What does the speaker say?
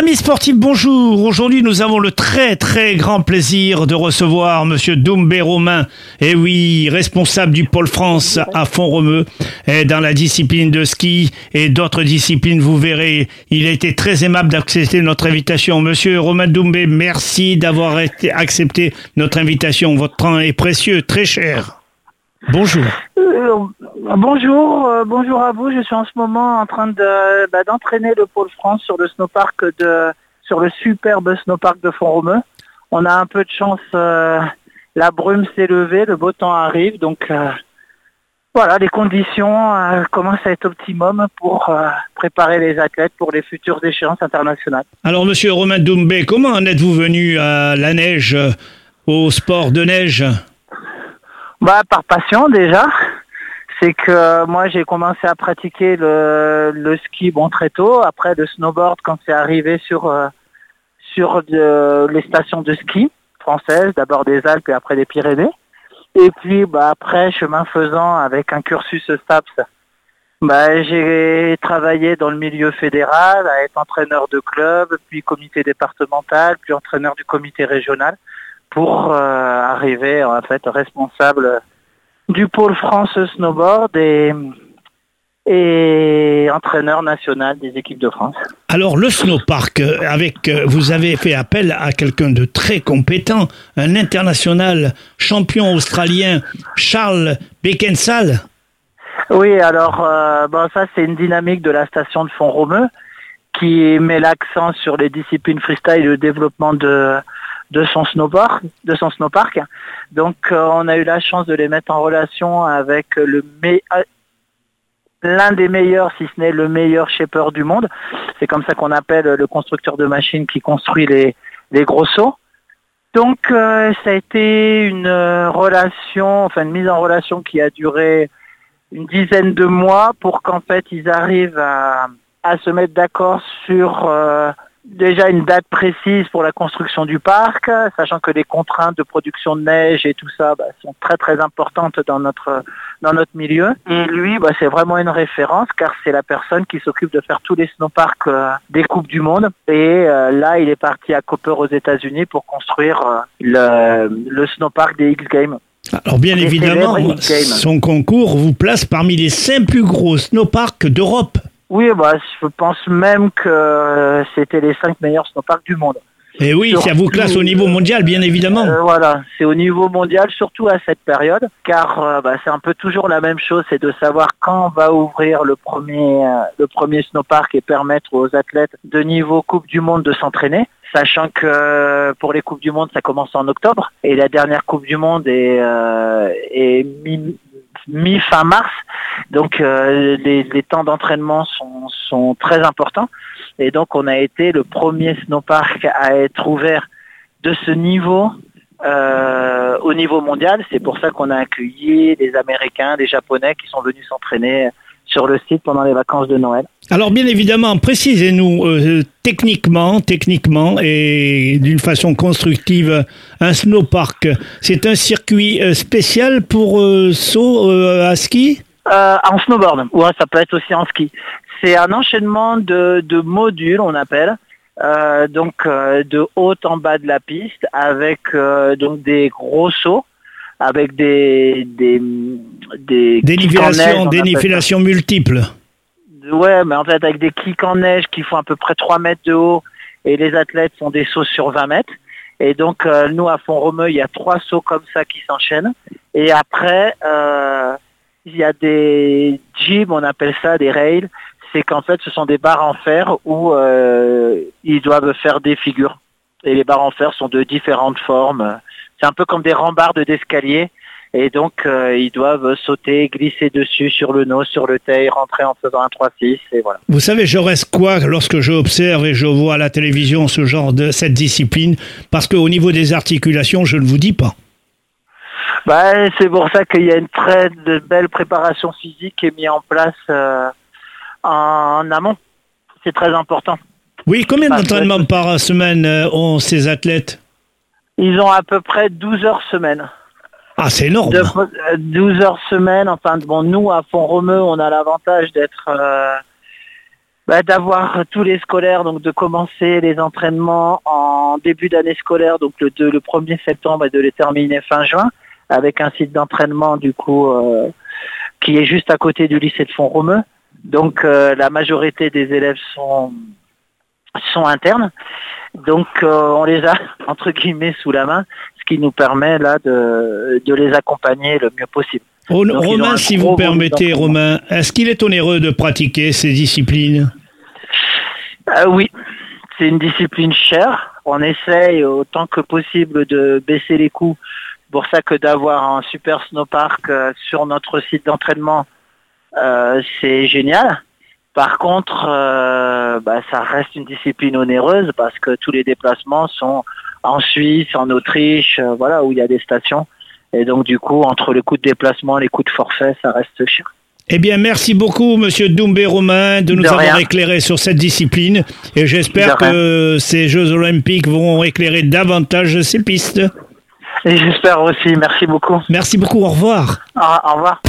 Amis sportifs, bonjour. Aujourd'hui, nous avons le très très grand plaisir de recevoir Monsieur Doumbé Romain. Et oui, responsable du pôle France à Font-Romeu, et dans la discipline de ski et d'autres disciplines. Vous verrez, il a été très aimable d'accepter notre invitation. Monsieur Romain Doumbé, merci d'avoir accepté notre invitation. Votre temps est précieux, très cher. Bonjour. Euh, bonjour, euh, bonjour à vous. Je suis en ce moment en train de bah, d'entraîner le pôle France sur le snowpark de sur le superbe snowpark de Font-Romeu. On a un peu de chance. Euh, la brume s'est levée, le beau temps arrive, donc voilà, les conditions commencent à être optimum pour préparer les athlètes pour les futures échéances internationales. Alors, Monsieur Romain Doumbé, comment en êtes-vous venu à la neige, au sport de neige? Bah, par passion déjà. C'est que moi j'ai commencé à pratiquer le, ski bon très tôt. Après le snowboard quand c'est arrivé sur euh, les stations de ski françaises, d'abord des Alpes et après des Pyrénées. Et puis bah après chemin faisant avec un cursus STAPS, bah, j'ai travaillé dans le milieu fédéral, à être entraîneur de club, puis comité départemental, puis entraîneur du comité régional pour euh, arriver en fait responsable du pôle France snowboard et, et entraîneur national des équipes de France. Alors le snowpark, euh, avec euh, vous avez fait appel à quelqu'un de très compétent, un international champion australien, Charles Beckensal. Oui, alors bon ça c'est une dynamique de la station de Font-Romeu qui met l'accent sur les disciplines freestyle et le développement de de son snowboard, de son snowpark. Donc euh, on a eu la chance de les mettre en relation avec le euh, l'un des meilleurs, si ce n'est le meilleur shaper du monde. C'est comme ça qu'on appelle le constructeur de machines qui construit les, gros sauts. Donc euh, ça a été une relation, enfin une mise en relation qui a duré une dizaine de mois pour qu'en fait ils arrivent à se mettre d'accord sur déjà une date précise pour la construction du parc, sachant que les contraintes de production de neige et tout ça bah, sont très très importantes dans notre dans notre milieu. Et lui, bah, c'est vraiment une référence car c'est la personne qui s'occupe de faire tous les snowparks euh, des coupes du monde. Et euh, là, il est parti à Copper aux États-Unis pour construire euh, le, le snowpark des X Games. Alors bien évidemment, son concours vous place parmi les cinq plus gros snowparks d'Europe. Oui, bah, je pense même que euh, c'était les cinq meilleurs snowparks du monde. Et oui, ça vous classe au niveau mondial, bien évidemment. Euh, voilà, c'est au niveau mondial, surtout à cette période, car euh, bah, c'est un peu toujours la même chose, c'est de savoir quand va ouvrir le premier, le premier snowpark et permettre aux athlètes de niveau Coupe du Monde de s'entraîner sachant que pour les coupes du monde ça commence en octobre et la dernière coupe du monde est, est mi-fin mars. Donc euh, les, temps d'entraînement sont, très importants. Et donc on a été le premier snowpark à être ouvert de ce niveau euh, au niveau mondial. C'est pour ça qu'on a accueilli des Américains, des Japonais qui sont venus s'entraîner sur le site pendant les vacances de Noël. Alors bien évidemment, précisez-nous euh, techniquement, techniquement et d'une façon constructive, un snowpark, c'est un circuit euh, spécial pour euh, saut à ski? En snowboard, ouais, ça peut être aussi en ski. C'est un enchaînement de, de, modules, on appelle, donc de haut en bas de la piste, avec donc des gros sauts avec des des des dénivellations multiples. Ouais, mais en fait avec des kicks en neige qui font à peu près 3 mètres de haut et les athlètes font des sauts sur 20 mètres. Et donc euh, nous à Font-Romeu, il y a trois sauts comme ça qui s'enchaînent. Et après, euh, il y a des jibs, on appelle ça des rails. C'est qu'en fait, ce sont des barres en fer où euh, ils doivent faire des figures. Et les barres en fer sont de différentes formes. C'est un peu comme des rambardes d'escalier. Et donc, euh, ils doivent sauter, glisser dessus sur le nose, sur le tail, rentrer en faisant un 3-6, et voilà. Vous savez, je reste quoi lorsque j'observe et je vois à la télévision ce genre de cette discipline? Parce qu'au niveau des articulations, je ne vous dis pas. Bah, c'est pour ça qu'il y a une très belle préparation physique qui est mise en place euh, en amont. C'est très important. Oui, combien d'entraînements par semaine euh, ont ces athlètes? Ils ont à peu près 12 heures semaine. Ah, c'est énorme. 12 heures semaine. Enfin, bon, nous, à Font-Romeu, on a l'avantage d'être euh, bah, d'avoir tous les scolaires, donc de commencer les entraînements en début d'année scolaire, donc le, le 1er septembre et de les terminer fin juin, avec un site d'entraînement du coup euh, qui est juste à côté du lycée de Font-Romeu. Donc euh, la majorité des élèves sont sont internes. Donc on les a entre guillemets sous la main, ce qui nous permet là de, de les accompagner le mieux possible. Romain, si vous permettez, Romain, est-ce qu'il est onéreux de pratiquer ces disciplines? Euh, Oui, c'est une discipline chère. On essaye autant que possible de baisser les coûts. Pour ça que d'avoir un super snowpark euh, sur notre site d'entraînement, euh, c'est génial. Par contre, bah, ça reste une discipline onéreuse parce que tous les déplacements sont en Suisse, en Autriche, voilà, où il y a des stations. Et donc, du coup, entre le coût de déplacement et les coûts de forfait, ça reste cher. Eh bien, merci beaucoup, Monsieur Doumbé Romain, de nous avoir éclairé sur cette discipline. Et j'espère que ces Jeux Olympiques vont éclairer davantage ces pistes. Et j'espère aussi. Merci beaucoup. Merci beaucoup. Au revoir. au revoir.